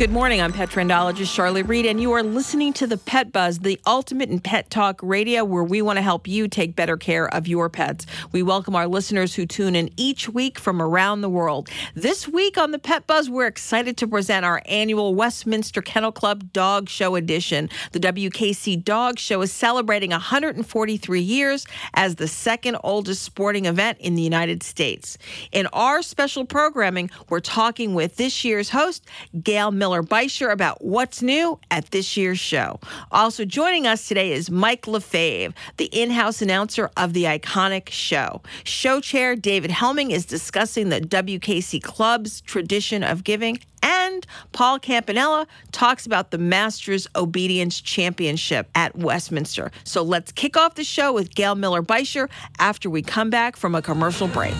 Good morning. I'm pet trendologist Charlotte Reed, and you are listening to the Pet Buzz, the ultimate in pet talk radio, where we want to help you take better care of your pets. We welcome our listeners who tune in each week from around the world. This week on the Pet Buzz, we're excited to present our annual Westminster Kennel Club Dog Show edition. The WKC Dog Show is celebrating 143 years as the second oldest sporting event in the United States. In our special programming, we're talking with this year's host, Gail Miller. Bisher about what's new at this year's show. Also joining us today is Mike LaFave, the in-house announcer of the iconic show. Show chair David Hemming is discussing the WKC Club's tradition of giving and Paul Campanella talks about the Masters Obedience Championship at Westminster. So let's kick off the show with Gail Miller Bisher after we come back from a commercial break.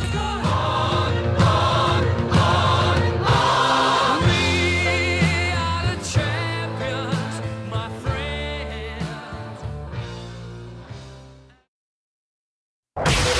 You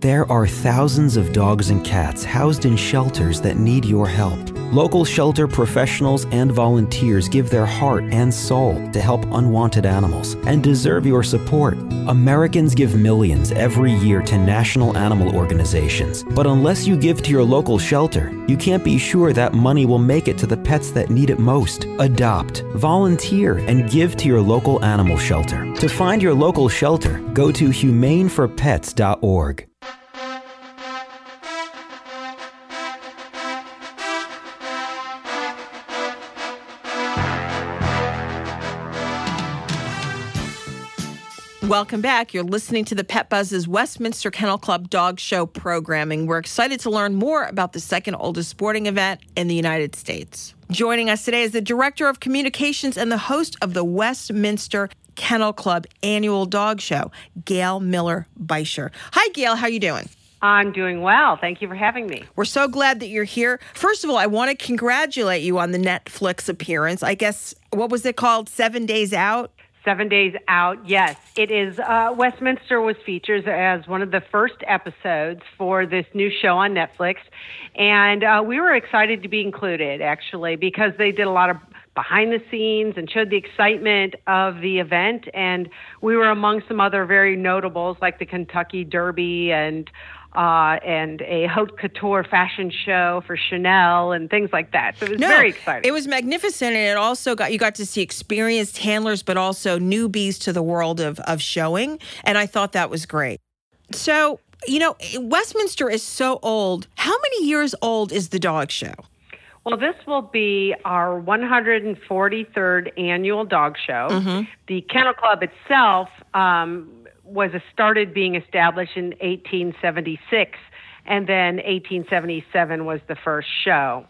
There are thousands of dogs and cats housed in shelters that need your help. Local shelter professionals and volunteers give their heart and soul to help unwanted animals and deserve your support. Americans give millions every year to national animal organizations, but unless you give to your local shelter, you can't be sure that money will make it to the pets that need it most. Adopt, volunteer, and give to your local animal shelter. To find your local shelter, go to humaneforpets.org. Welcome back. You're listening to the Pet Buzz's Westminster Kennel Club Dog Show programming. We're excited to learn more about the second oldest sporting event in the United States. Joining us today is the Director of Communications and the host of the Westminster Kennel Club Annual Dog Show, Gail Miller Bisher. Hi, Gail. How are you doing? I'm doing well. Thank you for having me. We're so glad that you're here. First of all, I want to congratulate you on the Netflix appearance. I guess, what was it called? Seven Days Out? Seven days out. Yes, it is. Uh, Westminster was featured as one of the first episodes for this new show on Netflix. And uh, we were excited to be included, actually, because they did a lot of behind the scenes and showed the excitement of the event. And we were among some other very notables like the Kentucky Derby and uh, and a haute couture fashion show for Chanel and things like that. So it was No, very exciting. It was magnificent, and it also got you got to see experienced handlers, but also newbies to the world of of showing, and I thought that was great. So you know, Westminster is so old. How many years old is the dog show? Well, this will be our 143rd annual dog show. The Kennel Club itself um, was started being established in 1876, and then 1877 was the first show.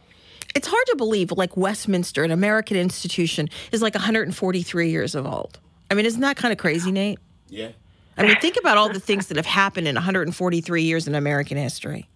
It's hard to believe, like Westminster, an American institution, is like 143 years of old. I mean, isn't that kind of crazy, Nate? Yeah. I mean, think about all the things that have happened in 143 years in American history.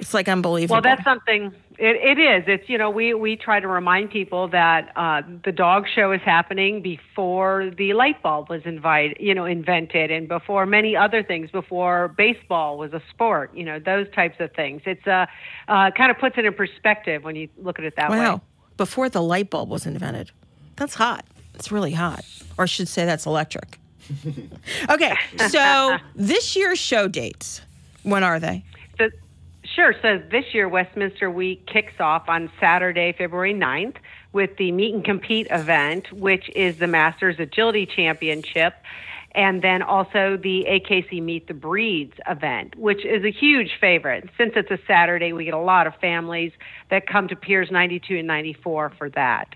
It's like unbelievable. Well, that's something. It, it is. It's you know we we try to remind people that uh, the dog show is happening before the light bulb was invite you know invented and before many other things before baseball was a sport. You know those types of things. It's uh, uh kind of puts it in perspective when you look at it that wow. way. Before the light bulb was invented. That's hot. It's really hot. Or I should say that's electric. okay, so this year's show dates, when are they? Sure. So this year, Westminster Week kicks off on Saturday, February 9th, with the Meet and Compete event, which is the Masters Agility Championship, and then also the AKC Meet the Breeds event, which is a huge favorite. Since it's a Saturday, we get a lot of families that come to Piers 92 and 94 for that.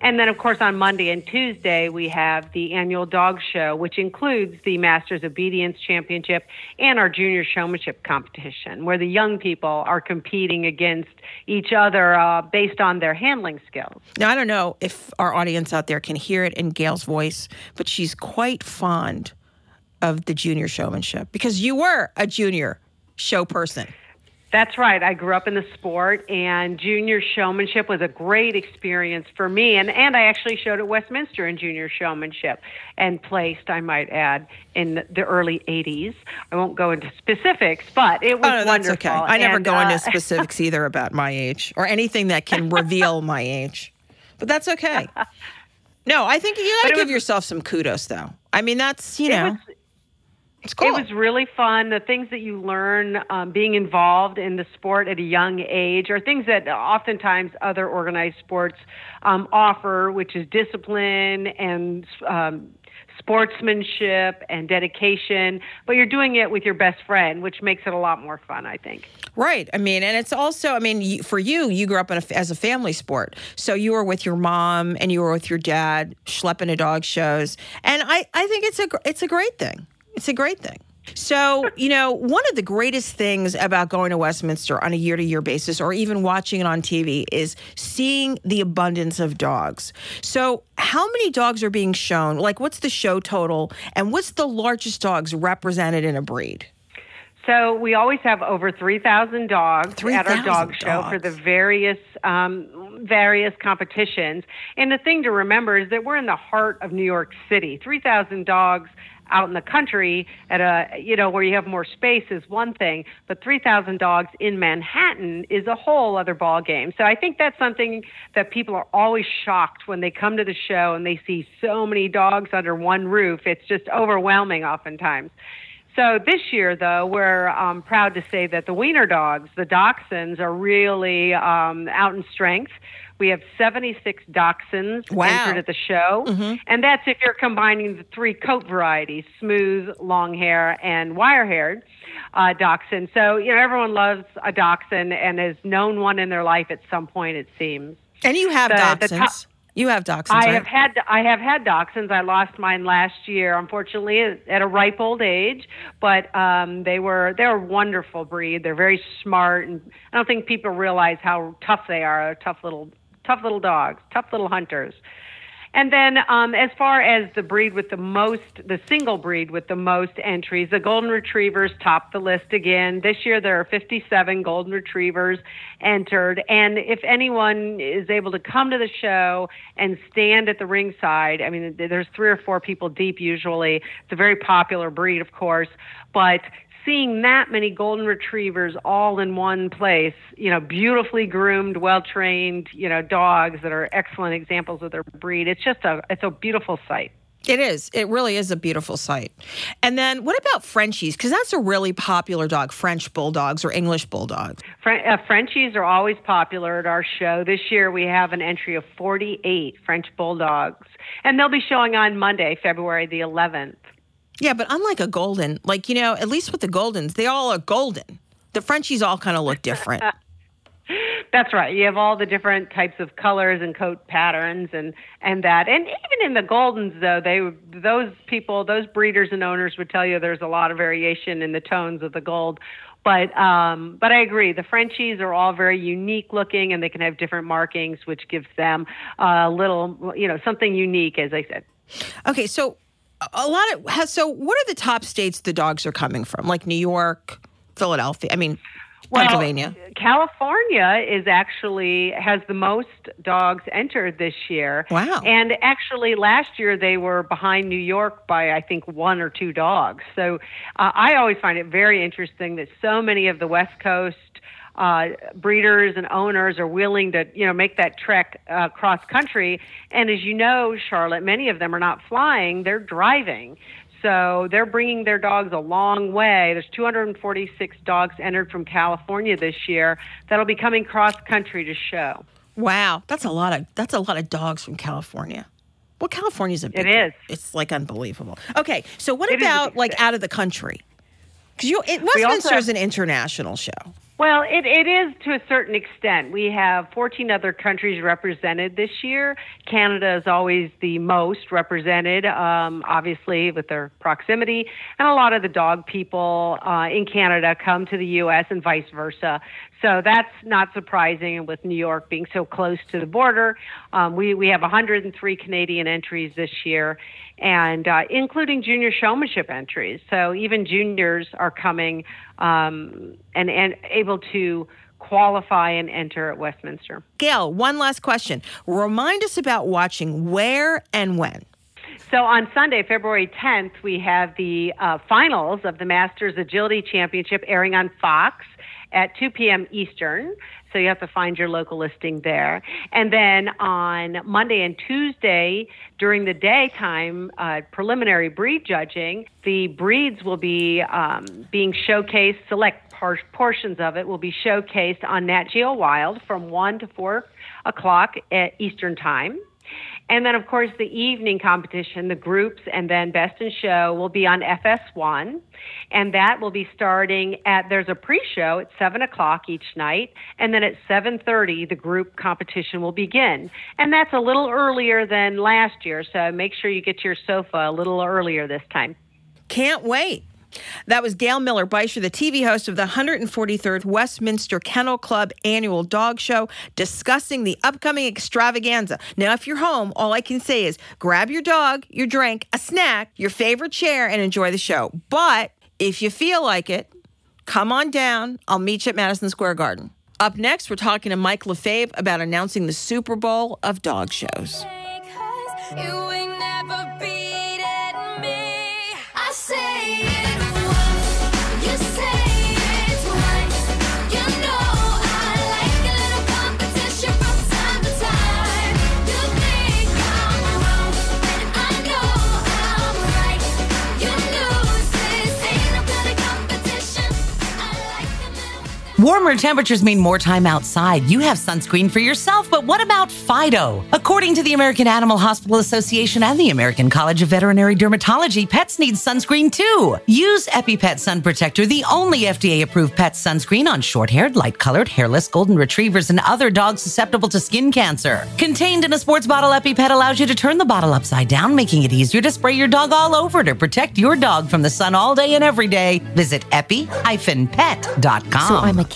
And then, of course, on Monday and Tuesday, we have the annual dog show, which includes the Masters Obedience Championship and our junior showmanship competition, where the young people are competing against each other uh, based on their handling skills. Now, I don't know if our audience out there can hear it in Gail's voice, but she's quite fond of the junior showmanship because you were a junior show person. That's right. I grew up in the sport, and junior showmanship was a great experience for me. And, and I actually showed at Westminster in junior showmanship and placed, I might add, in the early 80s. I won't go into specifics, but it was oh, no, wonderful. okay. I never And, go uh, into specifics either about my age or anything that can reveal my age, but that's okay. No, I think you got to give was- yourself some kudos, though. I mean, that's you know, was- cool. It was really fun. The things that you learn um, being involved in the sport at a young age are things that oftentimes other organized sports um, offer, which is discipline and um, sportsmanship and dedication. But you're doing it with your best friend, which makes it a lot more fun, I think. Right. I mean, and it's also, I mean, for you, you grew up in a, as a family sport. So you were with your mom and you were with your dad schlepping to dog shows. And I, I think it's a, it's a great thing. It's a great thing. So, you know, one of the greatest things about going to Westminster on a year to year basis or even watching it on TV is seeing the abundance of dogs. So, how many dogs are being shown? Like, what's the show total? And what's the largest dogs represented in a breed? So we always have over 3,000 dogs at our 3,000 dog show for the various um, various competitions. And the thing to remember is that we're in the heart of New York City. 3,000 dogs out in the country at a you know where you have more space is one thing, but 3,000 dogs in Manhattan is a whole other ball game. So I think that's something that people are always shocked when they come to the show and they see so many dogs under one roof. It's just overwhelming oftentimes. So this year, though, we're um, proud to say that the Wiener dogs, the Dachshunds, are really um, out in strength. We have 76 Dachshunds Wow. entered at the show, and that's if you're combining the three coat varieties: smooth, long hair, and wire haired uh, Dachshund. So you know everyone loves a Dachshund and has known one in their life at some point. It seems. And you have the dachshunds. you have dachshunds. I right? have had I have had dachshunds. I lost mine last year, unfortunately, at a ripe old age. But um, they were they're a wonderful breed. They're very smart, and I don't think people realize how tough they are. They're tough little tough little dogs, tough little hunters. And then, um, as far as the breed with the most, the single breed with the most entries, the Golden Retrievers top the list again. This year there are 57 Golden Retrievers entered. And if anyone is able to come to the show and stand at the ringside, I mean, there's three or four people deep usually. It's a very popular breed, of course, but seeing that many golden retrievers all in one place, you know, beautifully groomed, well trained, you know, dogs that are excellent examples of their breed. It's just a it's a beautiful sight. It is. It really is a beautiful sight. And then what about Frenchies? Because that's a really popular dog, French bulldogs or English bulldogs. Fren- uh, Frenchies are always popular at our show. This year we have an entry of 48 French bulldogs, and they'll be showing on Monday, February the 11th. Yeah, but unlike a golden, like, you know, at least with the goldens, they all are golden. The Frenchies all kind of look different. That's right. You have all the different types of colors and coat patterns and and that. And even in the Goldens though, they those people, those breeders and owners would tell you there's a lot of variation in the tones of the gold. But um but I agree. The Frenchies are all very unique looking and they can have different markings which gives them a little, you know, something unique as I said. okay, so a lot of, has- so what are the top states the dogs are coming from? Like New York, Philadelphia, I mean, Pennsylvania. California is actually has the most dogs entered this year. Wow. And actually, last year they were behind New York by I think one or two dogs. So uh, I always find it very interesting that so many of the West Coast. Uh, breeders and owners are willing to, you know, make that trek uh, cross country. And as you know, Charlotte, many of them are not flying; they're driving. So they're bringing their dogs a long way. There's 246 dogs entered from California this year that'll be coming cross country to show. Wow, that's a lot of that's a lot of dogs from California. Well, California's a big. It is. It's like unbelievable. Okay, so what It about like out of the country? Because you, it, Westminster is an international show. Well, it, it is to a certain extent. We have 14 other countries represented this year. Canada is always the most represented, um, obviously, with their proximity. And a lot of the dog people uh, in Canada come to the U.S. and vice versa. So that's not surprising. And with New York being so close to the border, um, we, we have 103 Canadian entries this year, and uh, including junior showmanship entries. So even juniors are coming um, and, and able to qualify and enter at Westminster. Gail, one last question. Remind us about watching where and when. So on Sunday, February 10th, we have the uh, finals of the Masters Agility Championship airing on Fox at 2 p.m. Eastern. So you have to find your local listing there. And then on Monday and Tuesday, during the daytime uh, preliminary breed judging, the breeds will be um, being showcased, select par- portions of it will be showcased on Nat Geo Wild from 1 to 4 o'clock at Eastern Time. And then, of course, the evening competition, the groups, and then Best in Show will be on FS1. And that will be starting at, there's a pre-show at 7 o'clock each night. And then at 7.30, the group competition will begin. And that's a little earlier than last year. So make sure you get to your sofa a little earlier this time. Can't wait. That was Gail Miller Bisher, the TV host of the 143rd Westminster Kennel Club annual dog show, discussing the upcoming extravaganza. Now, if you're home, all I can say is grab your dog, your drink, a snack, your favorite chair, and enjoy the show. But if you feel like it, come on down. I'll meet you at Madison Square Garden. Up next, we're talking to Mike LaFave about announcing the Super Bowl of dog shows. Warmer temperatures mean more time outside. You have sunscreen for yourself, but what about Fido? According to the American Animal Hospital Association and the American College of Veterinary Dermatology, pets need sunscreen too. Use EpiPet Sun Protector, the only FDA approved pet sunscreen on short haired, light colored, hairless golden retrievers and other dogs susceptible to skin cancer. Contained in a sports bottle, EpiPet allows you to turn the bottle upside down, making it easier to spray your dog all over to protect your dog from the sun all day and every day. Visit epi-pet.com. So I'm a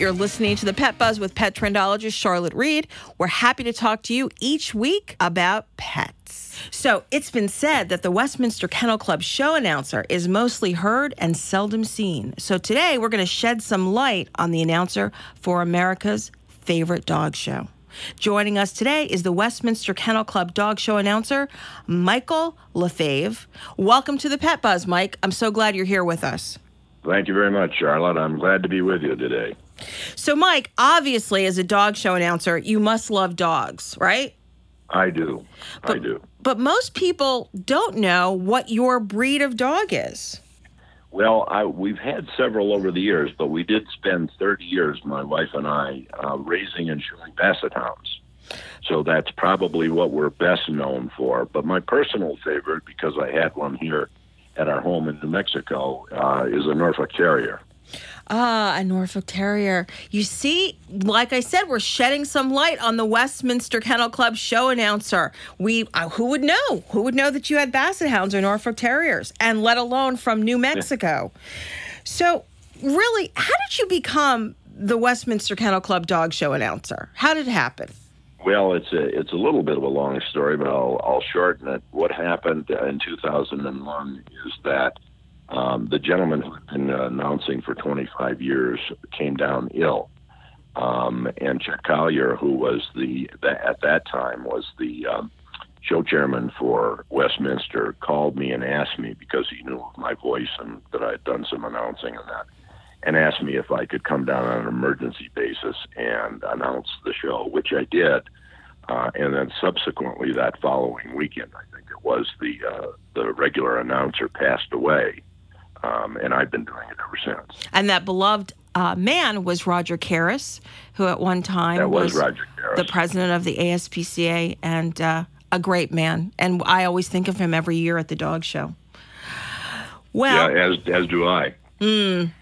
You're listening to the Pet Buzz with pet trendologist Charlotte Reed. We're happy to talk to you each week about pets. So, it's been said that the Westminster Kennel Club show announcer is mostly heard and seldom seen. So, today we're going to shed some light on the announcer for America's favorite dog show. Joining us today is the Westminster Kennel Club dog show announcer, Michael LaFave. Welcome to the Pet Buzz, Mike. I'm so glad you're here with us. Thank you very much, Charlotte. I'm glad to be with you today. So, Mike, obviously, as a dog show announcer, you must love dogs, right? I do. I do. But most people don't know what your breed of dog is. Well, I, we've had several over the years, but we did spend 30 years, my wife and I, uh, raising and showing basset hounds. So that's probably what we're best known for. But my personal favorite, because I had one here at our home in New Mexico, uh, is a Norfolk Terrier. Ah, a Norfolk Terrier. You see, like I said, we're shedding some light on the Westminster Kennel Club show announcer. We, uh, who would know? Who would know that you had Basset Hounds or Norfolk Terriers, and let alone from New Mexico? So, really, how did you become the Westminster Kennel Club dog show announcer? How did it happen? Well, it's a it's a little bit of a long story, but I'll I'll shorten it. What happened in 2001 is that um, the gentleman who had been uh, announcing for 25 years came down ill, um, and Chet Collier, who was the, the at that time was the um, show chairman for Westminster, called me and asked me because he knew my voice and that I had done some announcing and that, and asked me if I could come down on an emergency basis and announce the show, which I did. Uh, and then subsequently that following weekend, I think it was the uh, the regular announcer passed away, um, and I've been doing it ever since. And that beloved uh, man was Roger Caras, who at one time was Roger Caras. the president of the ASPCA and uh, a great man. And I always think of him every year at the dog show. Well, yeah, as as do I. Mm,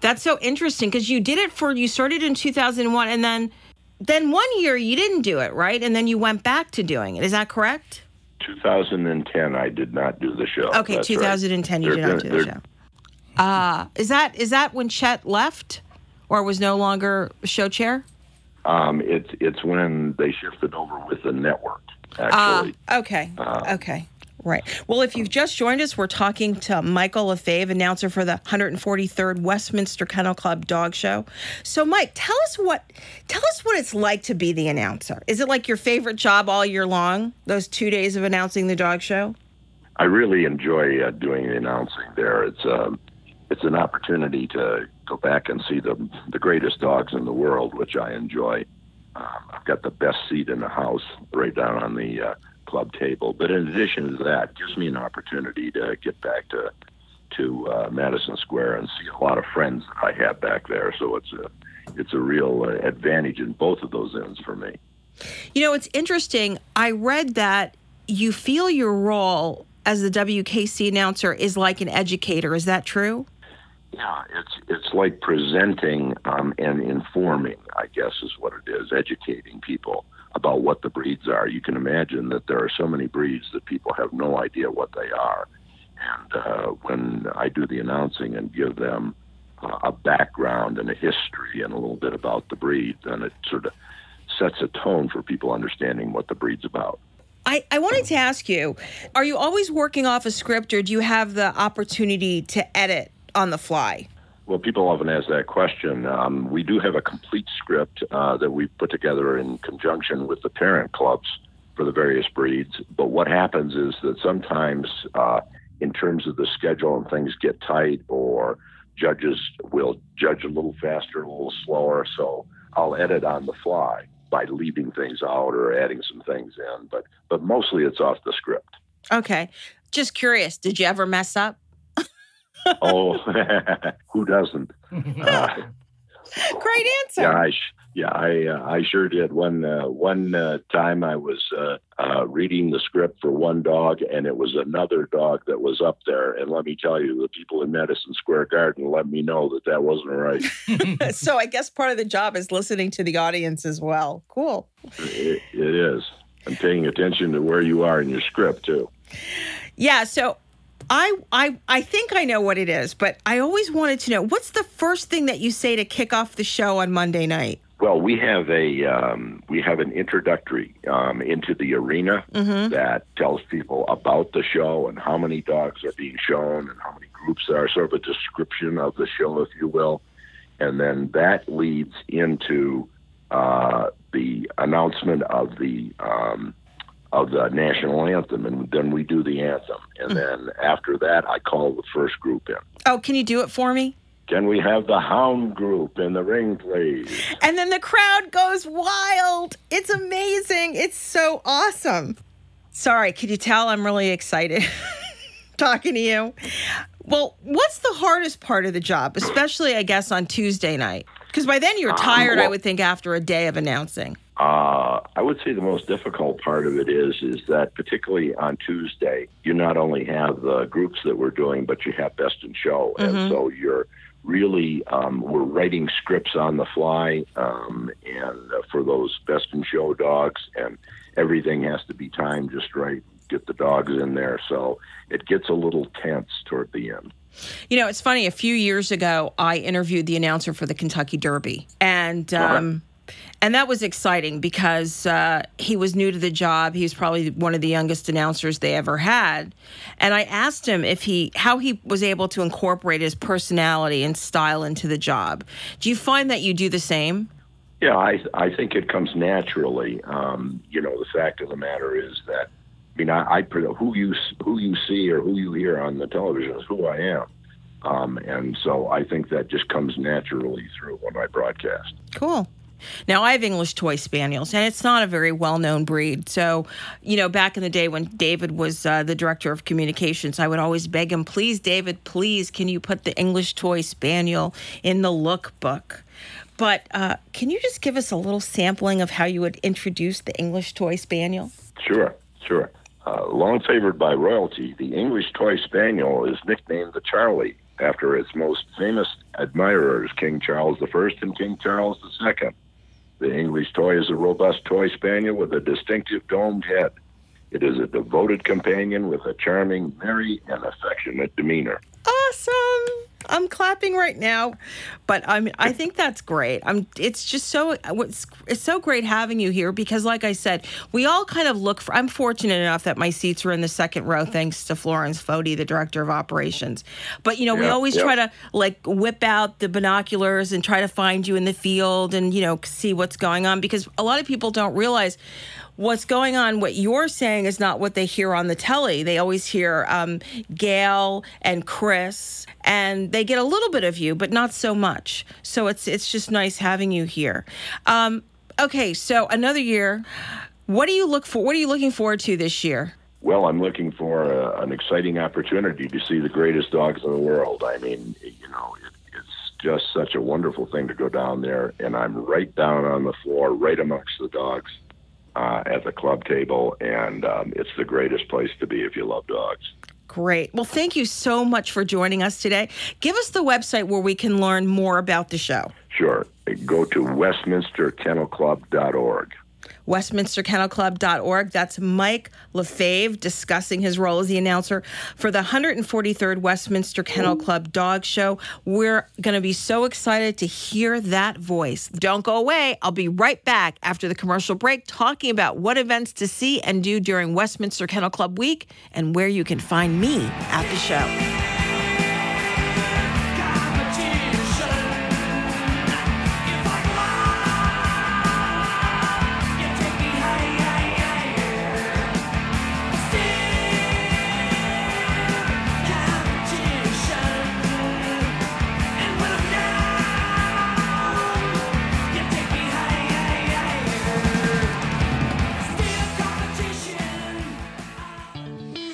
that's so interesting because you did it for you started in 2001 and then then one year you didn't do it right and then you went back to doing it is that correct 2010, I did not do the show. okay That's right. 2010 you There- did not do the show uh is that is that when chet left or was no longer show chair Um, it's it's when they shifted over with the network. Ah, Actually, okay. okay. Right. Well, if you've just joined us, we're talking to Michael LaFave, announcer for the 143rd Westminster Kennel Club Dog Show. So, Mike, tell us what tell us what it's like to be the announcer. Is it like your favorite job all year long? Those two days of announcing the dog show. I really enjoy uh, doing the announcing there. It's um, it's an opportunity to go back and see the the greatest dogs in the world, which I enjoy. Um, I've got the best seat in the house, right down on the uh, club table. But in addition to that, it gives me an opportunity to get back to to uh, Madison Square and see a lot of friends that I have back there. So it's a it's a real uh, advantage in both of those ends for me. You know, it's interesting. I read that you feel your role as the WKC announcer is like an educator. Is that true? Yeah, it's it's like presenting um, and informing. I guess is what it is, educating people about what the breeds are. You can imagine that there are so many breeds that people have no idea what they are, and uh, when I do the announcing and give them uh, a background and a history and a little bit about the breed, then it sort of sets a tone for people understanding what the breed's about. I, I wanted to ask you are you always working off a script or do you have the opportunity to edit on the fly? Well, people often ask that question. Um, we do have a complete script uh, that we put together in conjunction with the parent clubs for the various breeds. But what happens is that sometimes, uh, in terms of the schedule and things get tight, or judges will judge a little faster, a little slower. So I'll edit on the fly by leaving things out or adding some things in. But but mostly it's off the script. Okay. Just curious, did you ever mess up? Oh, who doesn't? Uh, Great answer. Yeah, I sh- yeah, I uh, I sure did. One uh, one uh, time I was uh, uh, reading the script for one dog, and it was another dog that was up there. And let me tell you, the people in Madison Square Garden let me know that that wasn't right. so I guess part of the job is listening to the audience as well. Cool. it, it is. And paying attention to where you are in your script too. Yeah, so I I I think I know what it is, but I always wanted to know what's the first thing that you say to kick off the show on Monday night? Well, we have a um, we have an introductory um, into the arena that tells people about the show and how many dogs are being shown and how many groups are, sort of a description of the show, if you will, and then that leads into uh, the announcement of the um, of the national anthem, and then we do the anthem, and then after that, I call the first group in. Oh, can you do it for me? Can we have the hound group in the ring, please? And then the crowd goes wild. It's amazing. It's so awesome. Sorry, could you tell I'm really excited talking to you? Well, what's the hardest part of the job, especially, I guess, on Tuesday night? Because by then you're Um, tired, I would think, after a day of announcing. Uh, I would say the most difficult part of it is is that particularly on Tuesday, you not only have the groups that we're doing, but you have best in show, and so you're really um, we're writing scripts on the fly, um, and uh, for those best in show dogs, and everything has to be timed just right. Get the dogs in there, so it gets a little tense toward the end. You know, it's funny. A few years ago, I interviewed the announcer for the Kentucky Derby, and um, and that was exciting because uh, he was new to the job. He was probably one of the youngest announcers they ever had, and I asked him if he how he was able to incorporate his personality and style into the job. Do you find that you do the same? Yeah, I I think it comes naturally. Um, you know, the fact of the matter is that I mean, I, I who you who you see or who you hear on the television is who I am, um, and so I think that just comes naturally through when I broadcast. Cool. Now, I have English toy spaniels, and it's not a very well known breed. So, you know, back in the day when David was uh, the director of communications, I would always beg him, please, David, please, can you put the English toy spaniel in the lookbook? But uh, can you just give us a little sampling of how you would introduce the English toy spaniel? Sure, sure. Uh, long favored by royalty, the English Toy Spaniel is nicknamed the Charlie after its most famous admirers, King Charles I and King Charles II. The English toy is a robust toy spaniel with a distinctive domed head. It is a devoted companion with a charming, merry, and affectionate demeanor. Awesome. I'm clapping right now, but I'm. I think that's great. I'm. It's just so. It's, it's so great having you here because, like I said, we all kind of look for. I'm fortunate enough that my seats are in the second row, thanks to Florence Fody, the director of operations. But you know, we always yeah. try to like whip out the binoculars and try to find you in the field and you know see what's going on because a lot of people don't realize what's going on what you're saying is not what they hear on the telly. They always hear um, gail and chris and they get a little bit of you but not so much. So it's it's just nice having you here. Um, okay so another year. What do you look for what are you looking forward to this year? Well, I'm looking for a, an exciting opportunity to see the greatest dogs in the world. I mean, you know, it, it's just such a wonderful thing to go down there, and I'm right down on the floor, right amongst the dogs uh, at the club table, and um, it's the greatest place to be if you love dogs. Great. Well, thank you so much for joining us today. Give us the website where we can learn more about the show. Sure, go to westminsterkennelclub.org. westminsterkennelclub.org. That's Mike LaFave discussing his role as the announcer for the 143rd Westminster Kennel Club Dog Show. We're going to be so excited to hear that voice. Don't go away. I'll be right back after the commercial break talking about what events to see and do during Westminster Kennel Club Week and where you can find me at the show.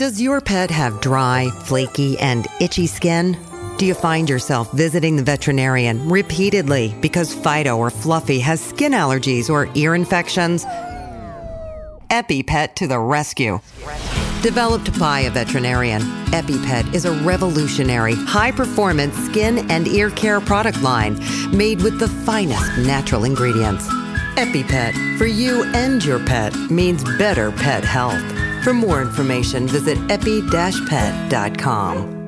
Does your pet have dry, flaky, and itchy skin? Do you find yourself visiting the veterinarian repeatedly because Fido or Fluffy has skin allergies or ear infections? EpiPet to the rescue. Developed by a veterinarian, EpiPet is a revolutionary, high performance skin and ear care product line made with the finest natural ingredients. EpiPet, for you and your pet, means better pet health. For more information, visit epi-pet.com.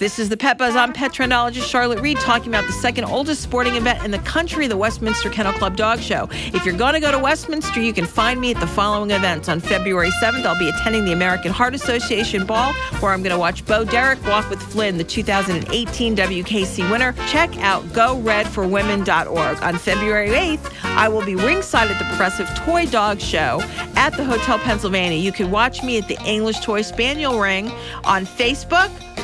This is the Pet Buzz. I'm pet trendologist Charlotte Reed talking about the second oldest sporting event in the country, the Westminster Kennel Club Dog Show. If you're going to go to Westminster, you can find me at the following events. On February 7th, I'll be attending the American Heart Association Ball, where I'm going to watch Bo Derek walk with Flynn, the 2018 WKC winner. Check out GoRedForWomen.org. On February 8th, I will be ringside at the Progressive Toy Dog Show at the Hotel Pennsylvania. You can watch me at the English Toy Spaniel Ring on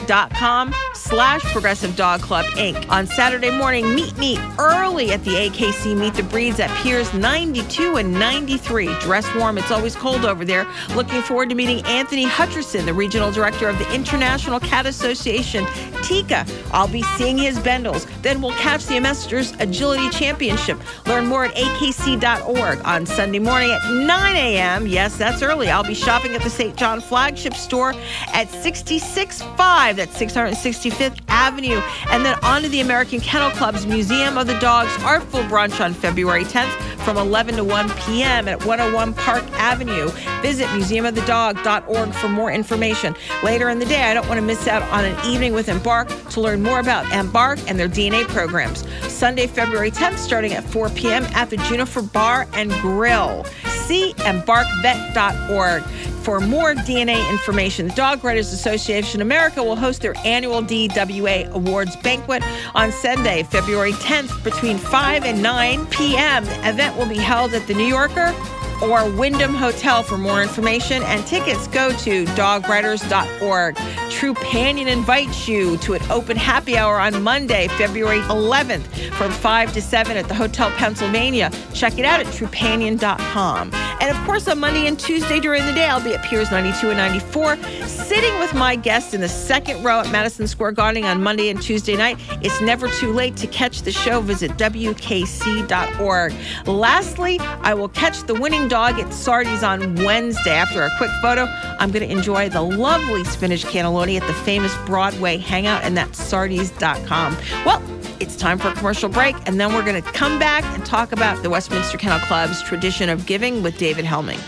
Facebook.com slash Progressive Dog Club Inc. On Saturday morning, meet me early at the AKC Meet the Breeds at Piers 92 and 93. Dress warm, it's always cold over there. Looking forward to meeting Anthony Hutcherson, the regional director of the International Cat Association, TICA. I'll be seeing his Bengals. Then we'll catch the Ambassadors Agility Championship. Learn more at akc.org on Sunday morning at 9 a.m. Yes, that's early. I'll be shopping at the St. John flagship store at 665. That's 665th Avenue. And then on to the American Kennel Club's Museum of the Dogs Artful Brunch on February 10th from 11 to 1 p.m. at 101 Park Avenue. Visit museumofthedog.org for more information. Later in the day, I don't want to miss out on an evening with Embark to learn more about Embark and their DNA programs. Sunday, February 10th, starting at 4 p.m. at the Juniper Bar and Grill. See embarkvet.org for more DNA information. The Dog Writers Association America will host their annual DWA Awards banquet on Sunday, February 10th, between 5 and 9 p.m. The event will be held at the New Yorker or Wyndham Hotel for more information and tickets go to dogwriters.org. Trupanion invites you to an open happy hour on Monday, February 11th from 5 to 7 at the Hotel Pennsylvania. Check it out at trupanion.com. And of course, on Monday and Tuesday during the day, I'll be at Piers 92 and 94, sitting with my guests in the second row at Madison Square Garden on Monday and Tuesday night. It's never too late to catch the show. Visit WKC.org. Lastly, I will catch the winning dog at Sardi's on Wednesday. After a quick photo, I'm going to enjoy the lovely spinach cannelloni at the famous Broadway hangout, and that's sardis.com. Well, it's time for a commercial break, and then we're going to come back and talk about the Westminster Kennel Club's tradition of giving with David Hemming.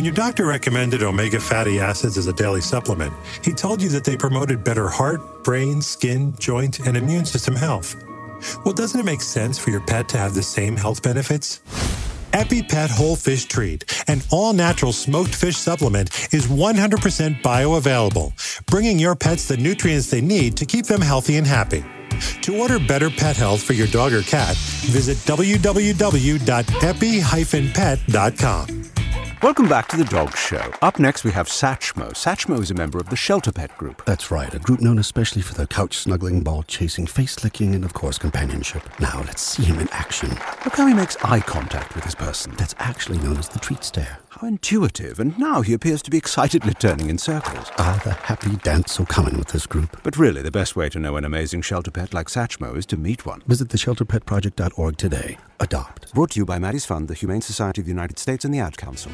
When your doctor recommended omega fatty acids as a daily supplement, he told you that they promoted better heart, brain, skin, joint, and immune system health. Well, doesn't it make sense for your pet to have the same health benefits? EpiPet Whole Fish Treat, an all natural smoked fish supplement, is 100% bioavailable, bringing your pets the nutrients they need to keep them healthy and happy. To order better pet health for your dog or cat, visit www.epi-pet.com. Welcome back to the Dog Show. Up next, we have Satchmo. Satchmo is a member of the Shelter Pet Group. That's right, a group known especially for their couch snuggling, ball chasing, face licking, and of course, companionship. Now, let's see him in action. Look how he makes eye contact with his person. That's actually known as the treat stare. How intuitive, and now he appears to be excitedly turning in circles. Ah, the happy dance so common with this group. But really, the best way to know an amazing shelter pet like Satchmo is to meet one. Visit theshelterpetproject.org today. Adopt. Brought to you by Maddie's Fund, the Humane Society of the United States, and the Ad Council.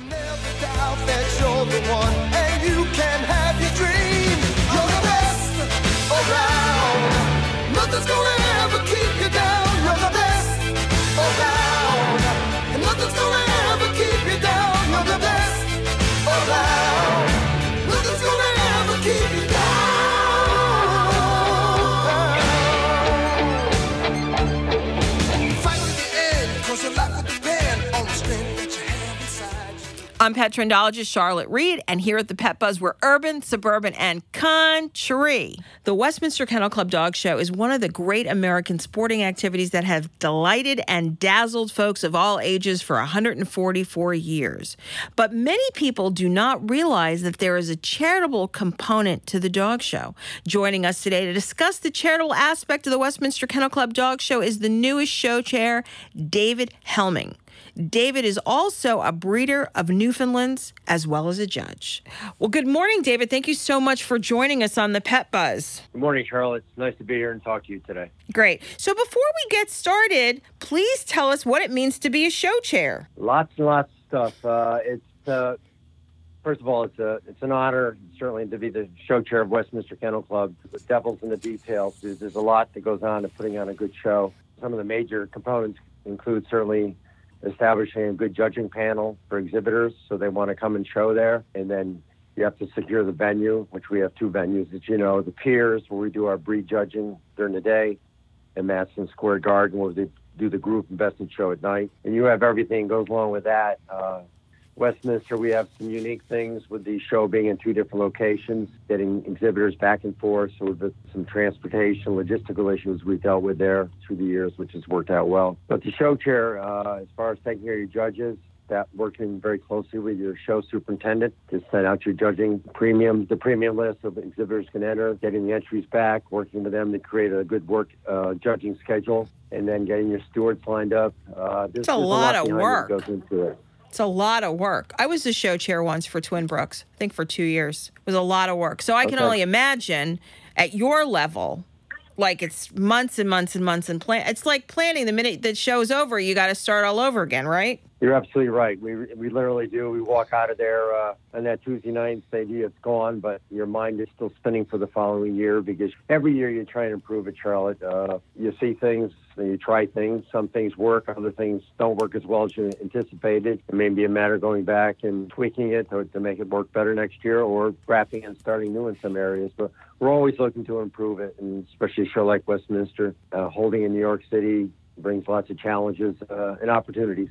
I'm pet trendologist Charlotte Reed, and here at the Pet Buzz, we're urban, suburban, and country. The Westminster Kennel Club Dog Show is one of the great American sporting activities that have delighted and dazzled folks of all ages for 144 years. But many people do not realize that there is a charitable component to the dog show. Joining us today to discuss the charitable aspect of the Westminster Kennel Club Dog Show is the newest show chair, David Hemming. David is also a breeder of Newfoundlands as well as a judge. Well, good morning, David. Thank you so much for joining us on the Pet Buzz. Good morning, Charlotte. It's nice to be here and talk to you today. Great. So before we get started, please tell us what it means to be a show chair. Lots and lots of stuff. Uh, it's uh, first of all, it's a it's an honor certainly to be the show chair of Westminster Kennel Club. The devil's in the details. There's, there's a lot that goes on to putting on a good show. Some of the major components include certainly establishing a good judging panel for exhibitors, so they want to come and show there, and then you have to secure the venue, which we have two venues, as you know, the Piers, where we do our breed judging during the day, and Madison Square Garden, where they do the group and best in show at night. And you have everything goes along with that. Uh, Westminster, we have some unique things with the show being in two different locations, getting exhibitors back and forth. So with some transportation, logistical issues we dealt with there through the years, which has worked out well. But the show chair, uh, as far as taking care of your judges, that working very closely with your show superintendent to send out your judging premium, the premium list of exhibitors can enter, getting the entries back, working with them to create a good work uh, judging schedule, and then getting your stewards lined up. Uh, there's, It's a there's lot of work. Goes into it. It's a lot of work. I was the show chair once for Twin Brooks, I think for two years. It was a lot of work. So I can only imagine at your level, like it's months and months and months and plan. It's like planning. The minute the show's over, you got to start all over again, right? You're absolutely right. We we literally do. We walk out of there uh, on that Tuesday night and say, "Gee, it's gone," but your mind is still spinning for the following year because every year you try and improve it, Charlotte. Uh, you see things, you try things. Some things work, other things don't work as well as you anticipated. It may be a matter of going back and tweaking it to, to make it work better next year, or scrapping and starting new in some areas. But we're always looking to improve it, and especially a show like Westminster, uh, holding in New York City brings lots of challenges uh, and opportunities.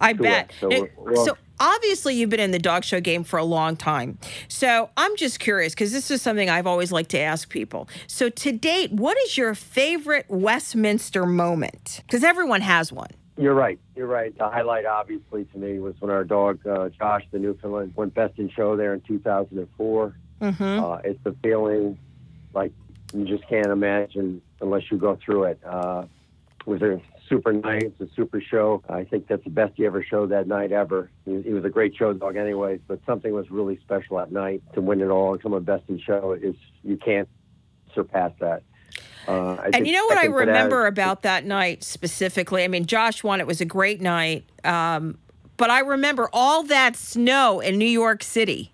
I bet. So, we're- we're- so obviously you've been in the dog show game for a long time. So I'm just curious because this is something I've always liked to ask people. So to date, what is your favorite Westminster moment? Because everyone has one. You're right. You're right. The highlight, obviously, to me was when our dog uh, Josh, the Newfoundland, went best in show there in 2004. Mm-hmm. Uh, it's a feeling like you just can't imagine unless you go through it. Uh, it was a super night. It's a super show. I think that's the best he ever showed that night ever. He, he was a great show dog, anyways. But something was really special that night to win it all and come on best in show. Is you can't surpass that. Uh, And you know what I to that remember about that night specifically? I mean, Josh won. It was a great night. Um, but I remember all that snow in New York City.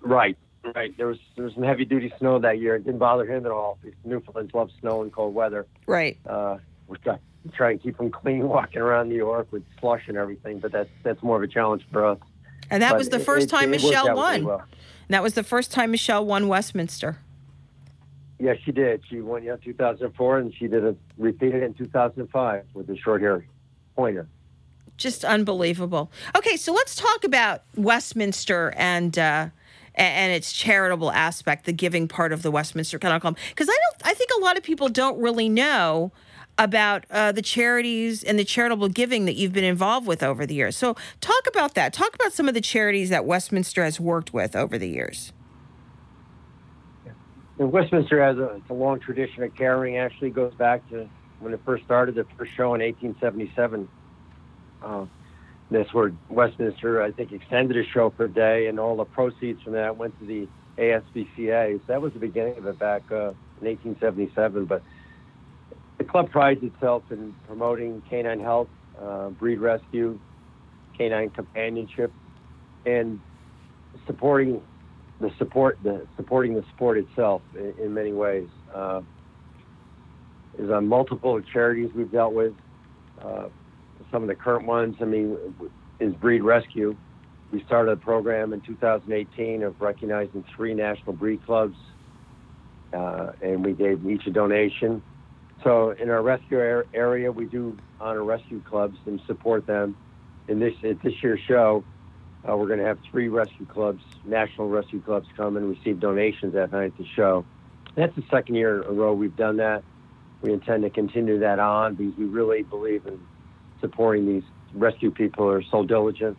Right, right. There was there was some heavy duty snow that year. It didn't bother him at all. Newfoundlands love snow and cold weather. Right. Uh, we try try and keep them clean walking around New York with slush and everything, but that's that's more of a challenge for us. And that But was the it- first it- time it worked Michelle won. well. And that was the first time Michelle won Westminster. Yeah, she did. She won yeah 2004, and she did a, repeated it in 2005 with the short hair pointer. just unbelievable. Okay, so let's talk about Westminster and uh, and its charitable aspect, the giving part of the Westminster Kennel Club, because I don't, I think a lot of people don't really know about uh, the charities and the charitable giving that you've been involved with over the years. So talk about that. Talk about some of the charities that Westminster has worked with over the years. And Westminster has a, a long tradition of caring. Actually, goes back to when it first started. The first show in 1877. Uh, that's where Westminster, I think, extended a show a day, and all the proceeds from that went to the ASPCA. So that was the beginning of it back uh, in 1877. But the club prides itself in promoting canine health, uh, breed rescue, canine companionship, and supporting the support, the supporting the sport itself in, in many ways. Uh, is on multiple charities we've dealt with. Uh, some of the current ones, I mean, is Breed Rescue. We started a program in 2018 of recognizing three national breed clubs, uh, and we gave each a donation. So in our rescue ar- area, we do honor rescue clubs and support them. In this at this year's show, uh, we're going to have three rescue clubs, national rescue clubs, come and receive donations that night at the show. That's the second year in a row we've done that. We intend to continue that on because we really believe in supporting these rescue people are so diligent,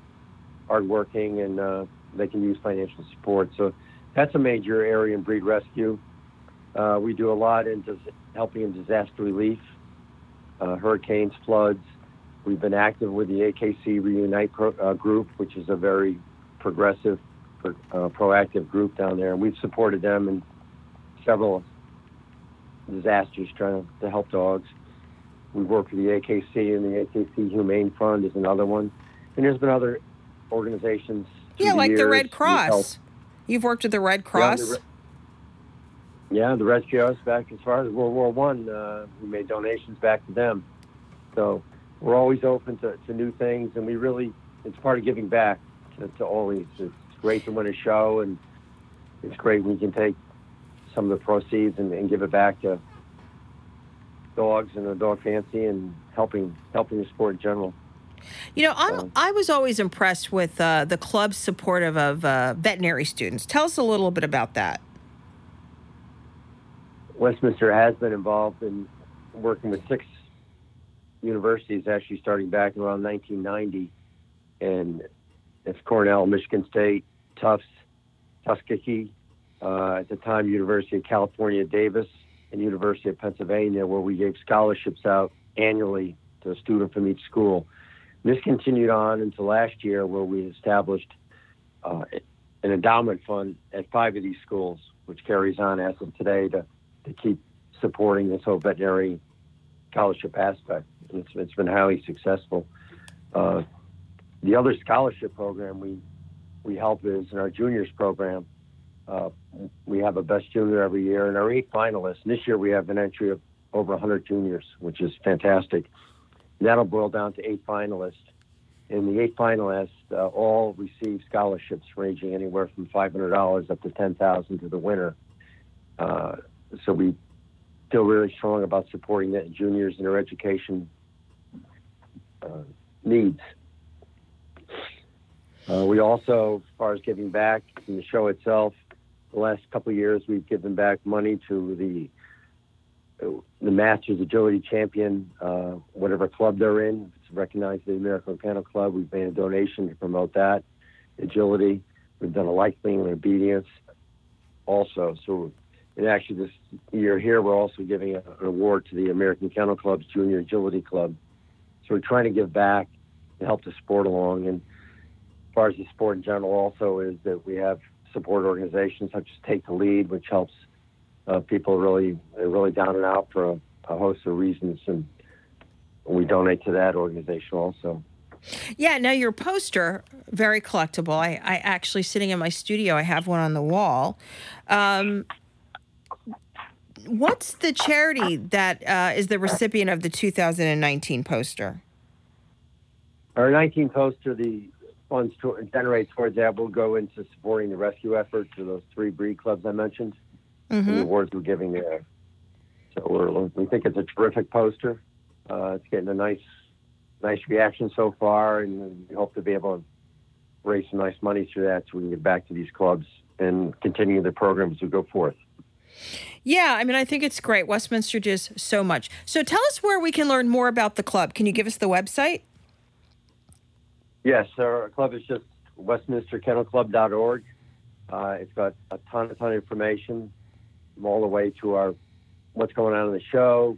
hardworking, and uh, they can use financial support. So that's a major area in breed rescue. Uh, we do a lot in dis- helping in disaster relief, uh, hurricanes, floods. We've been active with the AKC Reunite pro- uh, group, which is a very progressive, pro- uh, proactive group down there, and we've supported them in several disasters trying to, to help dogs. We work with the AKC, and the AKC Humane Fund is another one. And there's been other organizations. Yeah, like the. Red Cross. You've worked with the Red Yeah, the Cross. Re- Yeah, the back as far as World War One. Uh, we made donations back to them. So we're always open to, to new things, and we really it's part of giving back to, to always. It's great to win a show, and it's great we can take some of the proceeds and, and give it back to dogs and the dog fancy and helping helping the sport in general. You know, I'm, I was always impressed with uh, the club's supportive of uh, veterinary students. Tell us a little bit about that. Westminster has been involved in working with six universities, actually starting back around 1990, and it's Cornell, Michigan State, Tufts, Tuskegee, uh, at the time University of California, Davis, and University of Pennsylvania, where we gave scholarships out annually to a student from each school. This continued on into last year, where we established uh, an endowment fund at five of these schools, which carries on as of today to, to keep supporting this whole veterinary scholarship aspect. It's, it's been highly successful. Uh, the other scholarship program we we help is in our juniors program. Uh, we have a best junior every year, and our eight finalists. And this year we have an entry of over 100 juniors, which is fantastic. And that'll boil down to eight finalists. And the eight finalists uh, all receive scholarships ranging anywhere from $500 up to 10000 to the winner. Uh, so we feel really strong about supporting the juniors in their education uh, needs. Uh, we also, as far as giving back in the show itself, the last couple years we've given back money to the the Masters Agility Champion, uh, whatever club they're in. It's recognized the American Kennel Club. We've made a donation to promote that agility. We've done a likening and obedience also. So, and actually this year here, we're also giving a, an award to the American Kennel Club's Junior Agility Club. So we're trying to give back and help the sport along. And as far as the sport in general, also is that we have support organizations such as Take the Lead, which helps uh, people really really down and out for a, a host of reasons, and we donate to that organization also. Yeah, now your poster, very collectible. I, I actually sitting in my studio, I have one on the wall. Um, what's the charity that uh, is the recipient of the 2019 poster? Our 19 poster, the funds to, generated towards that will go into supporting the rescue efforts of those three breed clubs I mentioned. and the Mhm. awards we're giving there. So we're, we think it's a terrific poster. Uh, it's getting a nice, nice reaction so far, and we hope to be able to raise some nice money through that so we can get back to these clubs and continue the program as we go forth. Yeah, I mean, I think it's great. Westminster does so much. So tell us where we can learn more about the club. Can you give us the website? Yes, our club is just westminsterkennelclub.org. Uh, it's got a ton, a ton of information, from all the way to our what's going on in the show,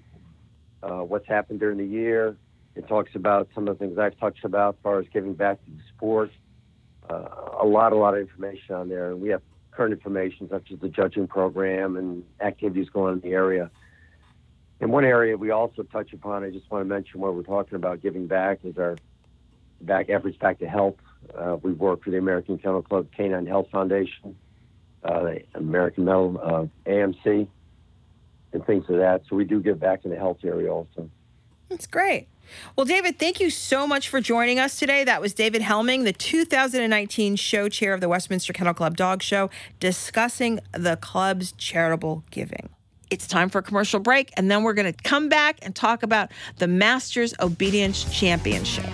uh, what's happened during the year. It talks about some of the things I've touched about as far as giving back to the sport. Uh, a lot, a lot of information on there. And we have current information such as the judging program and activities going on in the area. And one area we also touch upon, I just want to mention what we're talking about giving back is our back efforts back to health. Uh, we work for the American Kennel Club Canine Health Foundation, uh, the American Mental uh, AMC, and things of that. So we do give back in the health area also. That's great. Well, David, thank you so much for joining us today. That was David Hemming, the 2019 show chair of the Westminster Kennel Club Dog Show, discussing the club's charitable giving. It's time for a commercial break, and then we're going to come back and talk about the Masters Obedience Championship.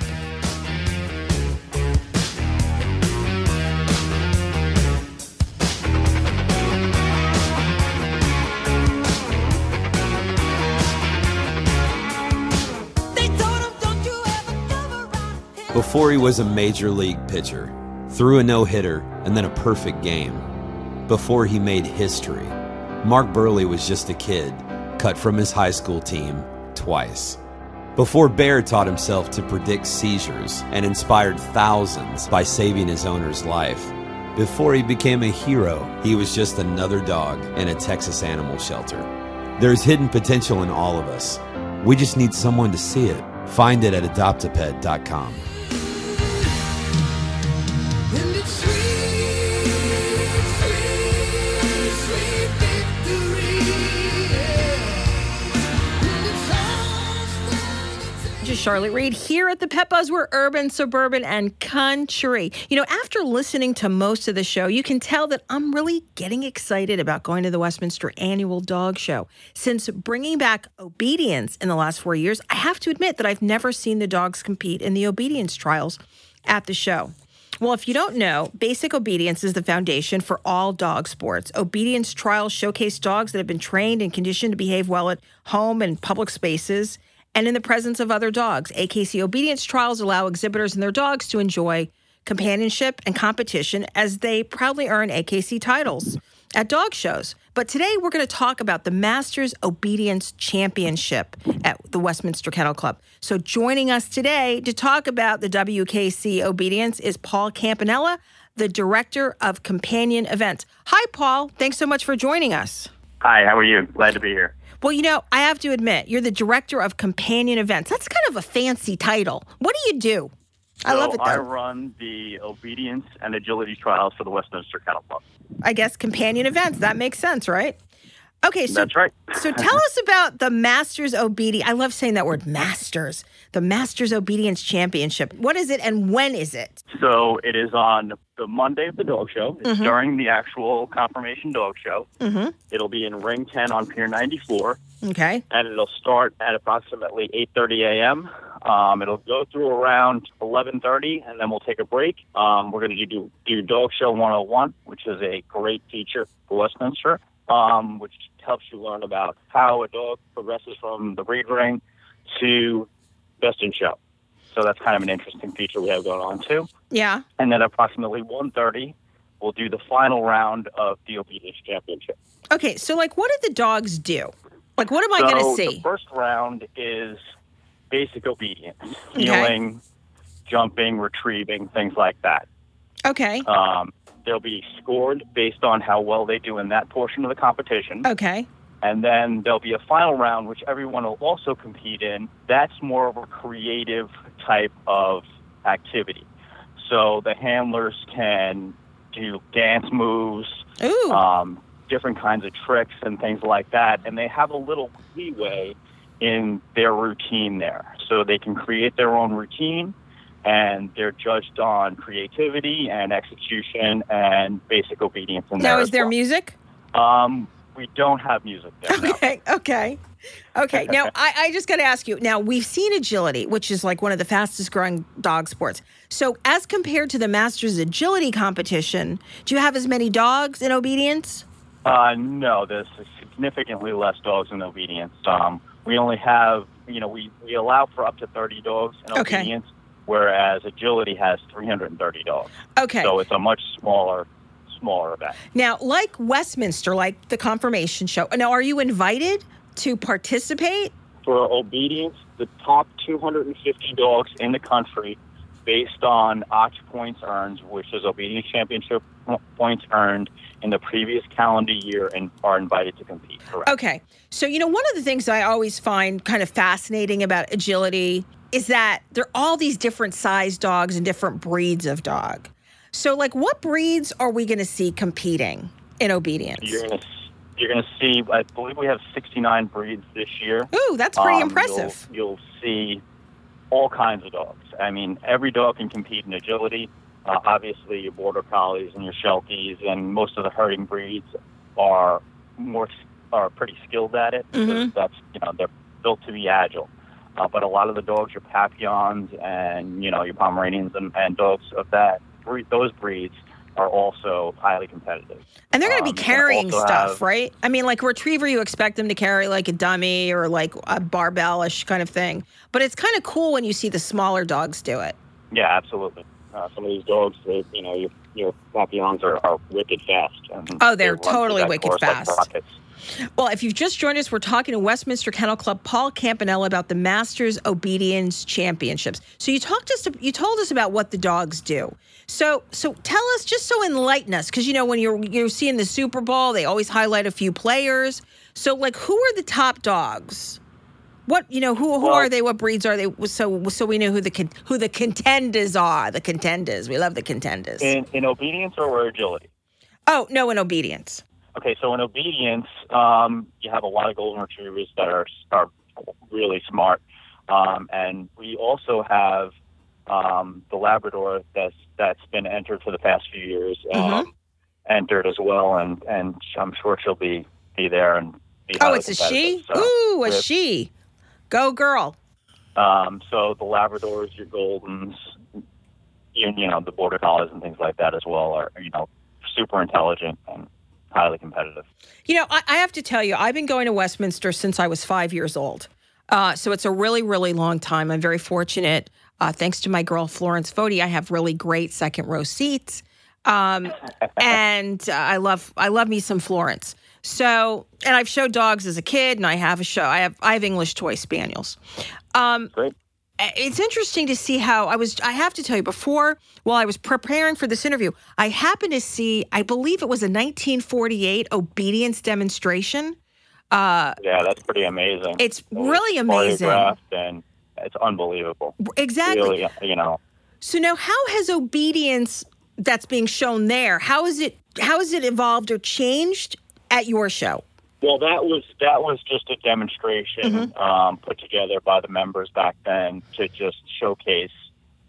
Before he was a major league pitcher, threw a no hitter, and then a perfect game. Before he made history, Mark Buehrle was just a kid, cut from his high school team twice. Before Bear taught himself to predict seizures and inspired thousands by saving his owner's life. Before he became a hero, he was just another dog in a Texas animal shelter. There's hidden potential in all of us. We just need someone to see it. Find it at adoptapet.com. Just Charlotte Reed here at the Buzz. We're urban, suburban, and country. You know, after listening to most of the show, you can tell that I'm really getting excited about going to the Westminster Annual Dog Show. Since bringing back obedience in the last four years, I have to admit that I've never seen the dogs compete in the obedience trials at the show. Well, if you don't know, basic obedience is the foundation for all dog sports. Obedience trials showcase dogs that have been trained and conditioned to behave well at home and public spaces and in the presence of other dogs. AKC obedience trials allow exhibitors and their dogs to enjoy companionship and competition as they proudly earn AKC titles at dog shows. But today we're going to talk about the Masters Obedience Championship at the Westminster Kennel Club. So joining us today to talk about the WKC Obedience is Paul Campanella, the Director of Companion Events. Hi, Paul. Thanks so much for joining us. Hi, how are you? Glad to be here. Well, you know, I have to admit, you're the Director of Companion Events. That's kind of a fancy title. What do you do? I So love it, Though. I run the obedience and agility trials for the Westminster Kennel Club. I guess companion events. That makes sense, right? Okay, so That's right. so tell us about the Masters Obedience. I love saying that word, Masters. The Masters Obedience Championship. What is it, and when is it? So it is on the Monday of the dog show. It's Mhm. during the actual conformation dog show. Mm-hmm. It'll be in Ring 10 on Pier 94, Okay. and it'll start at approximately 8:30 a.m. Um, it'll go through around 11:30, and then we'll take a break. Um, we're going to do do Dog Show 101, which is a great feature for Westminster, um, which helps you learn about how a dog progresses from the breed ring to best in show. So that's kind of an interesting feature we have going on too. Yeah. And then approximately 1:30, we'll do the final round of the obedience championship. Okay, so like, what did the dogs do? Like, what am I going to So see? The first round is basic obedience, Okay. heeling, jumping, retrieving, things like that. Okay. Um, they'll be scored based on how well they do in that portion of the competition. Okay. And then there'll be a final round, which everyone will also compete in. That's more of a creative type of activity. So the handlers can do dance moves, Ooh. um, different kinds of tricks and things like that. And they have a little leeway in their routine there. So they can create their own routine and they're judged on creativity and execution and basic obedience in Now, there. is there well. music? Um, we don't have music there. no. Okay, okay. Okay. Now, I, I just got to ask you. Now, we've seen agility, which is like one of the fastest growing dog sports. So, as compared to the Masters Agility competition, do you have as many dogs in obedience? Uh, no, there's significantly less dogs in obedience. Um, we only have, you know, we, we allow for up to 30 dogs in Okay. obedience, whereas agility has 330 dogs. Okay. So it's a much smaller, smaller event. Now, like Westminster, like the conformation show, now are you invited to participate? For obedience, the top 250 dogs in the country, based on OTCH points earned, which is obedience championship points earned in the previous calendar year, and are invited to compete. Correct. Okay. So, you know, one of the things I always find kind of fascinating about agility is that there are all these different size dogs and different breeds of dog. So, like, what breeds are we going to see competing in obedience? You're you're gonna see. I believe we have 69 breeds this year. Ooh, that's pretty Um, impressive. You'll, you'll see all kinds of dogs. I mean, every dog can compete in agility. Uh, obviously, your border collies and your shelties and most of the herding breeds are more are pretty skilled at it. because Mhm. That's you know they're built to be agile. Uh, but a lot of the dogs, your Papillons and you know your Pomeranians and, and dogs of that breed, those breeds are also highly competitive. And they're going to Um, be you're carrying stuff, have- right? I mean, like retriever, you expect them to carry like a dummy or like a barbellish kind of thing. But it's kind of cool when you see the smaller dogs do it. Yeah, absolutely. Uh, some of these dogs, they, you know, your your Papillons are, are wicked fast. Oh, they're they totally wicked like fast. rockets. Well, if you've just joined us, we're talking to Westminster Kennel Club Paul Campanella about the Masters Obedience Championships. So you talked us, you told us about what the dogs do. So, so tell us, just so enlighten us, because you know when you're you're seeing the Super Bowl, they always highlight a few players. So, like, who are the top dogs? What you know? Who who Well- are they? What breeds are they? So so we know who the who the contenders are. The contenders. We love the contenders. In, in obedience or agility? oh no, in obedience. Okay, so in obedience, um, you have a lot of golden retrievers that are are really smart, um, and we also have um, the Labrador that's that's been entered for the past few years, um, entered as well, and and I'm sure she'll be be there and be Oh, it's a she. So, Ooh, a she. Go girl. Um, so the Labradors, your Goldens, you, you know, the Border Collies and things like that as well are, you know, super intelligent and highly competitive. You know, I, I have to tell you, I've been going to Westminster since I was five years old. Uh, so it's a really, really long time. I'm very fortunate. Uh, thanks to my girl Florence Foti, I have really great second row seats, um, and uh, I love I love me some Florence. So, and I've showed dogs as a kid, and I have a show. I have I have English toy spaniels. Um, Great. It's interesting to see how I was. I have to tell you, before while I was preparing for this interview, I happened to see. I believe it was a 1948 obedience demonstration. Uh, Yeah, that's pretty amazing. It's really amazing. And it's unbelievable. Exactly. Really, you know, So now, how has obedience that's being shown there? How is it? How has it evolved or changed at your show? Well, that was that was just a demonstration Mm-hmm. um, put together by the members back then to just showcase,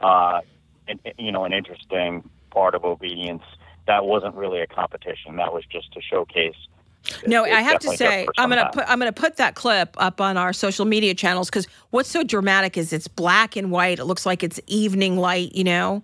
uh, an, you know, an interesting part of obedience. That wasn't really a competition. That was just to showcase. No, It's I have to say, I'm gonna put I'm gonna put that clip up on our social media channels because what's so dramatic is it's black and white. It looks like it's evening light, you know.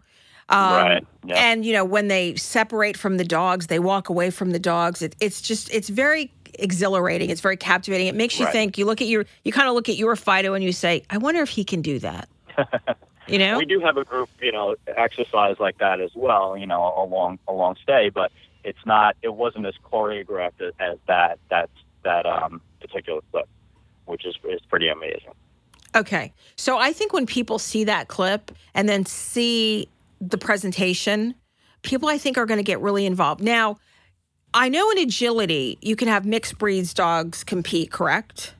Um, Right, yeah. And you know when they separate from the dogs, they walk away from the dogs. It, it's just it's very exhilarating. It's very captivating. It makes you Right. think. You look at your you kind of look at your Fido and you say, I wonder if he can do that. you know. We do have a group, you know, exercise like that as well. You know, a long a long stay, but it's not. It wasn't as choreographed as, as that that that um, particular clip, which is is pretty amazing. Okay. So I think when people see that clip and then see the presentation, people I think are going to get really involved. Now, I know in agility, you can have mixed breeds dogs compete, correct?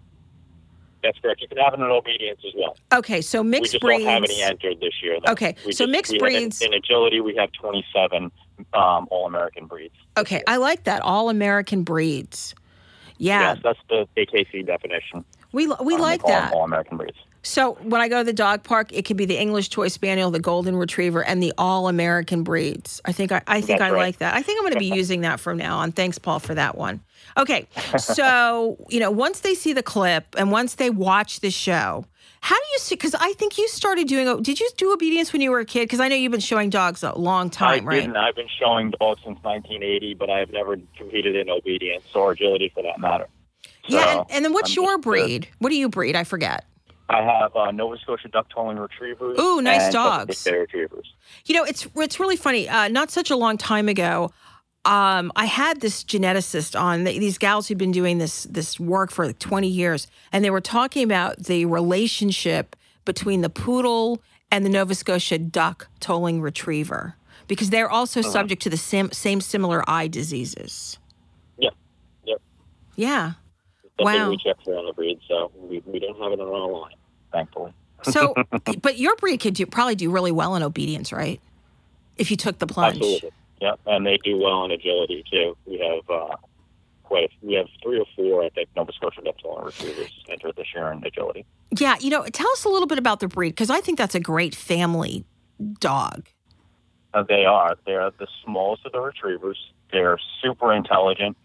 That's correct. You can have it in obedience as well. Okay, so mixed breeds. we just breeds. don't have any entered this year. Though. Okay, We so just- mixed have- in- breeds- in, agility. We have 27 um, all American breeds. Okay, I like that. All American breeds. Yeah, Yes, that's the AKC definition. we we Um, like that. All American breeds. So when I go to the dog park, it could be the English Toy Spaniel, the Golden Retriever, and the All American breeds. I think I, I think That's I right. like that. I think I'm going to be using that from now on. Thanks, Paul, for that one. Okay, so you know, once they see the clip and once they watch the show, how do you see? Because I think you started doing. Did you do obedience when you were a kid? Because I know you've been showing dogs a long time, I right? didn't. I've been showing dogs since 1980, but I have never competed in obedience or agility for that matter. yeah, and, and then what's I'm your uh, breed? What do you breed? I forget. I have uh, Nova Scotia duck tolling retrievers. Ooh, nice dogs. Retrievers. You know, it's it's really funny. Uh, not such a long time ago, um, I had this geneticist on. th- These gals who'd been doing this this work for like 20 years, and they were talking about the relationship between the poodle and the Nova Scotia duck tolling retriever because they're also Uh-huh. subject to the same same similar eye diseases. Yep. Yep. Yeah. Something Wow. we check for on the breed, so we, we don't have it on our line, thankfully. So, but your breed could do, probably do really well in obedience, right? If you took the plunge. Absolutely. Yep. And they do well in agility too. We have uh, quite. A, we have three or four, I think, Nova Scotia tolling retrievers entered this year in agility. Yeah, you know, tell us a little bit about the breed because I think that's a great family dog. Uh, they are. They're the smallest of the retrievers. They're super intelligent,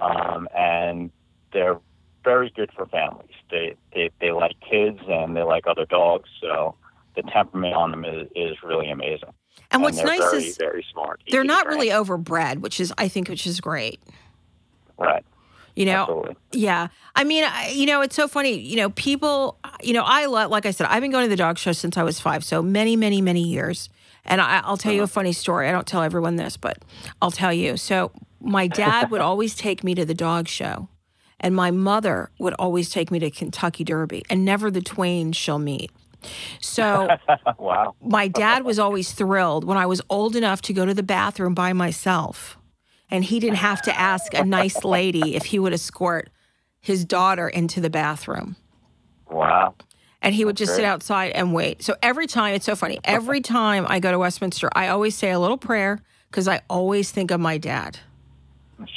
um, and they're very good for families. They, they they like kids and they like other dogs. So the temperament on them is, is really amazing. And what's they're nice very, is very smart. They're not really overbred, which is I think which is great. right. You know, Absolutely. yeah. I mean, I, you know, it's so funny. You know, people. You know, I lo- like I said, I've been going to the dog show since I was five, so many, many, many years. And I, I'll tell you a uh-huh. funny story. I don't tell everyone this, but I'll tell you. So my dad would always take me to the dog show, and my mother would always take me to Kentucky Derby, and never the twain shall meet. So wow. my dad was always thrilled when I was old enough to go to the bathroom by myself. And he didn't have to ask a nice lady if he would escort his daughter into the bathroom. Wow. And he would just sit outside and wait. So every time, it's so funny. Every time I go to Westminster, I always say a little prayer because I always think of my dad.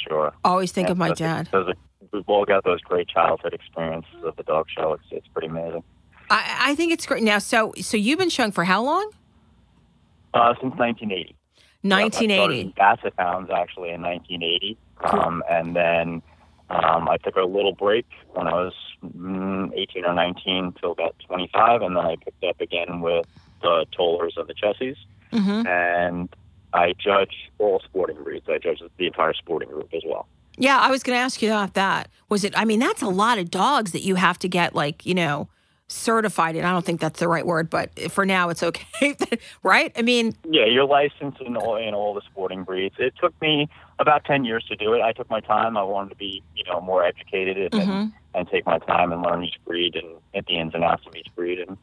Sure. Always think of my those are- dad. Those are, we've all got those great childhood experiences of the dog show. It's it's pretty amazing. I, I think it's great. Now, so so you've been showing for how long? Uh, since 1980. Yeah, I started 1980. in Basset Hounds actually in 1980, um, and then um, I took a little break when I was mm, 18 or 19 till about 25, and then I picked up again with the Tollers and the Chessies, Mm-hmm. and I judge all sporting breeds. I judge the entire sporting group as well. Yeah, I was going to ask you about that. Was it? I mean, that's a lot of dogs that you have to get like you know certified And I don't think that's the right word, but for now it's okay, right? I mean, Yeah, you're licensed in all, in all the sporting breeds. It took me about 10 years to do it. I took my time. I wanted to be, you know, more educated and, Mhm. and take my time and learn each breed and, and the ins and outs of each breed. And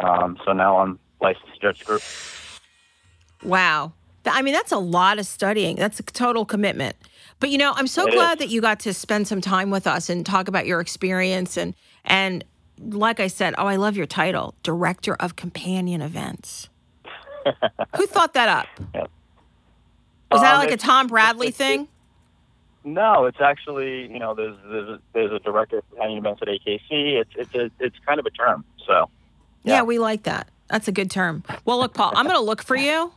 um, so now I'm licensed to judge group. Wow. I mean, that's a lot of studying. That's a total commitment. But you know, I'm so It glad is. that you got to spend some time with us and talk about your experience and and like I said, oh, I love your title, Director of Companion Events. Who thought that up? Was that Um, like a Tom Bradley thing? No, it's actually, you know, there's there's a, there's a director of companion events at AKC. It's it's a, it's kind of a term. So Yeah. we like that. That's a good term. Well, look, Paul, I'm going to look for you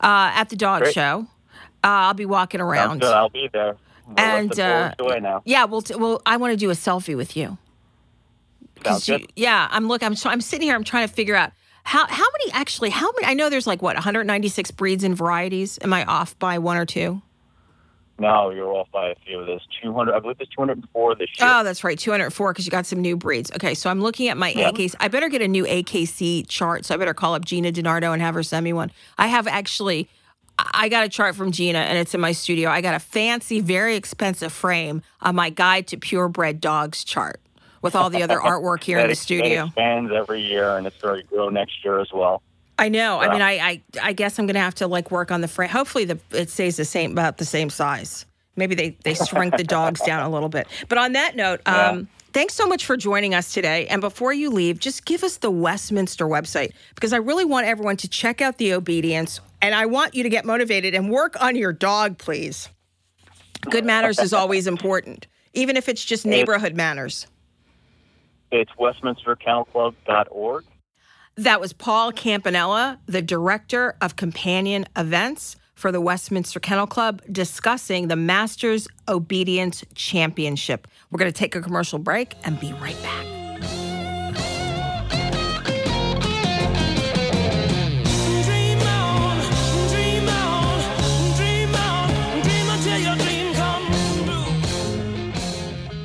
uh, at the dog Great. show. Uh, I'll be walking sounds around. good. I'll be there. The And, rest of the uh, now. Yeah, well, t- well, I want to do a selfie with you. Sounds you- good. yeah, I'm look. I'm so I'm sitting here. I'm trying to figure out how how many actually how many. I know there's like what 196 breeds and varieties. Am I off by one or two? No, you're off by a few. There's 200. I believe there's 204 this year. Oh, that's right, 204 because you got some new breeds. Okay, so I'm looking at my Yeah. AKC. I better get a new AKC chart. So I better call up Gina DiNardo and have her send me one. I have actually. I got a chart from Gina and it's in my studio. I got a fancy, very expensive frame of my guide to purebred dogs chart with all the other artwork here in the studio. That expands every year, and it's going to grow next year as well. I know. I mean, I, I I guess I'm gonna have to like work on the frame. Hopefully, the it stays the same, about the same size. Maybe they they shrink the dogs down a little bit. But on that note, um, thanks so much for joining us today. And before you leave, just give us the Westminster website because I really want everyone to check out the obedience, and I want you to get motivated and work on your dog, please. Good manners is always important, even if it's just neighborhood manners. It's westminsterkennelclub.org. That was Paul Campanella, the director of companion events for the Westminster Kennel Club, discussing the Masters Obedience Championship. We're going to take a commercial break and be right back.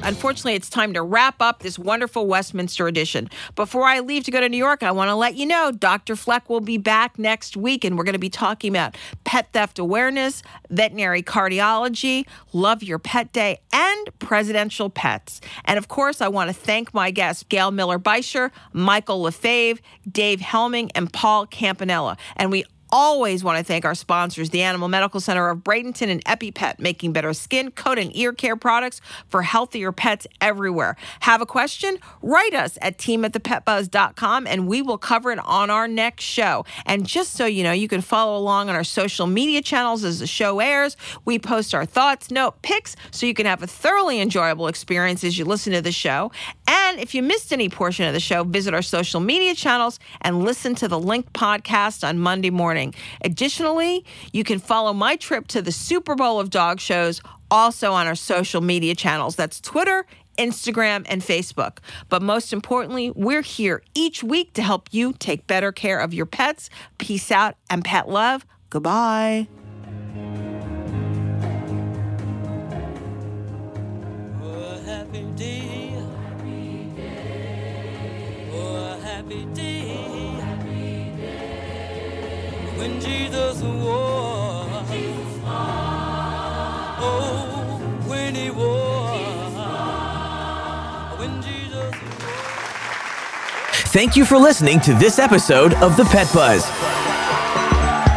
Unfortunately, it's time to wrap up this wonderful Westminster edition. Before I leave to go to New York, I want to let you know Dr. Fleck will be back next week, and we're going to be talking about pet theft awareness, veterinary cardiology, Love Your Pet Day, and presidential pets. And of course, I want to thank my guests, Gail Miller Bisher, Michael LaFave, Dave Hemming, and Paul Campanella. And we always want to thank our sponsors, the Animal Medical Center of Bradenton and EpiPet, making better skin, coat, and ear care products for healthier pets everywhere. Have a question? Write us at team at thepetbuzz.com and we will cover it on our next show. And just so you know, you can follow along on our social media channels as the show airs. We post our thoughts, note, pics, so you can have a thoroughly enjoyable experience as you listen to the show. And if you missed any portion of the show, visit our social media channels and listen to the linked podcast on Monday morning. Additionally, you can follow my trip to the Super Bowl of dog shows also on our social media channels. That's Twitter, Instagram, and Facebook. But most importantly, we're here each week to help you take better care of your pets. Peace out and pet love. Goodbye. Happy day. Oh, happy day. Jesus. Oh, Thank you for listening to this episode of The Pet Buzz.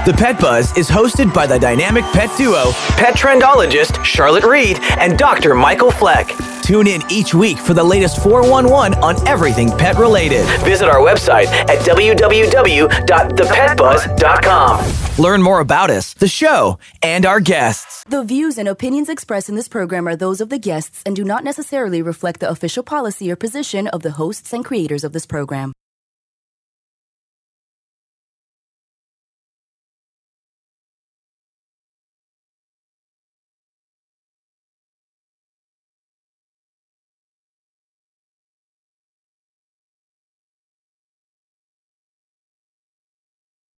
The Pet Buzz is hosted by the dynamic pet duo, pet trendologist Charlotte Reed and Dr. Michael Fleck. Tune in each week for the latest 411 on everything pet related. Visit our website at www.thepetbuzz.com. Learn more about us, the show, and our guests. The views and opinions expressed in this program are those of the guests and do not necessarily reflect the official policy or position of the hosts and creators of this program.